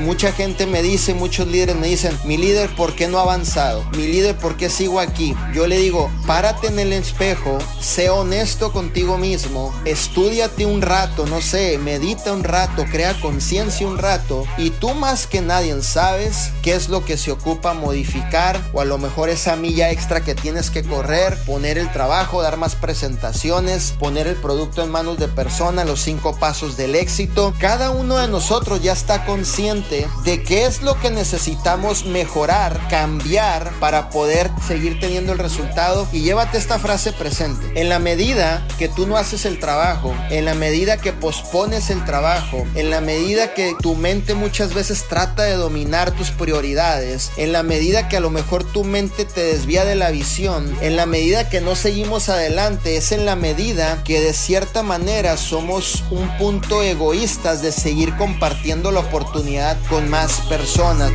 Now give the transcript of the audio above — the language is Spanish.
mucha gente me dice, muchos líderes me dicen, mi líder, ¿por qué no ha avanzado? Mi líder, ¿por qué sigo aquí? Yo le digo, párate en el espejo, sé honesto contigo mismo, estudiate un rato, no sé, medita un rato, crea conciencia un rato y tú más que nadie sabes qué es lo que se ocupa modificar o a lo mejor esa milla extra que tienes que correr, poner el trabajo, dar más presentaciones, poner el producto en manos de personas, los cinco pasos del éxito. Cada uno de nosotros ya está consciente de qué es lo que necesitamos mejorar, cambiar para poder seguir teniendo el resultado y llévate esta frase presente. En la medida que tú no haces el trabajo, en la medida que pospones el trabajo, en la medida que tu mente muchas veces trata de dominar tus prioridades, en la medida que a lo mejor tu mente te desvía de la visión, en la medida que no seguimos adelante, es en la medida que de cierta manera somos un punto egoístas de seguir compartiendo la con más personas.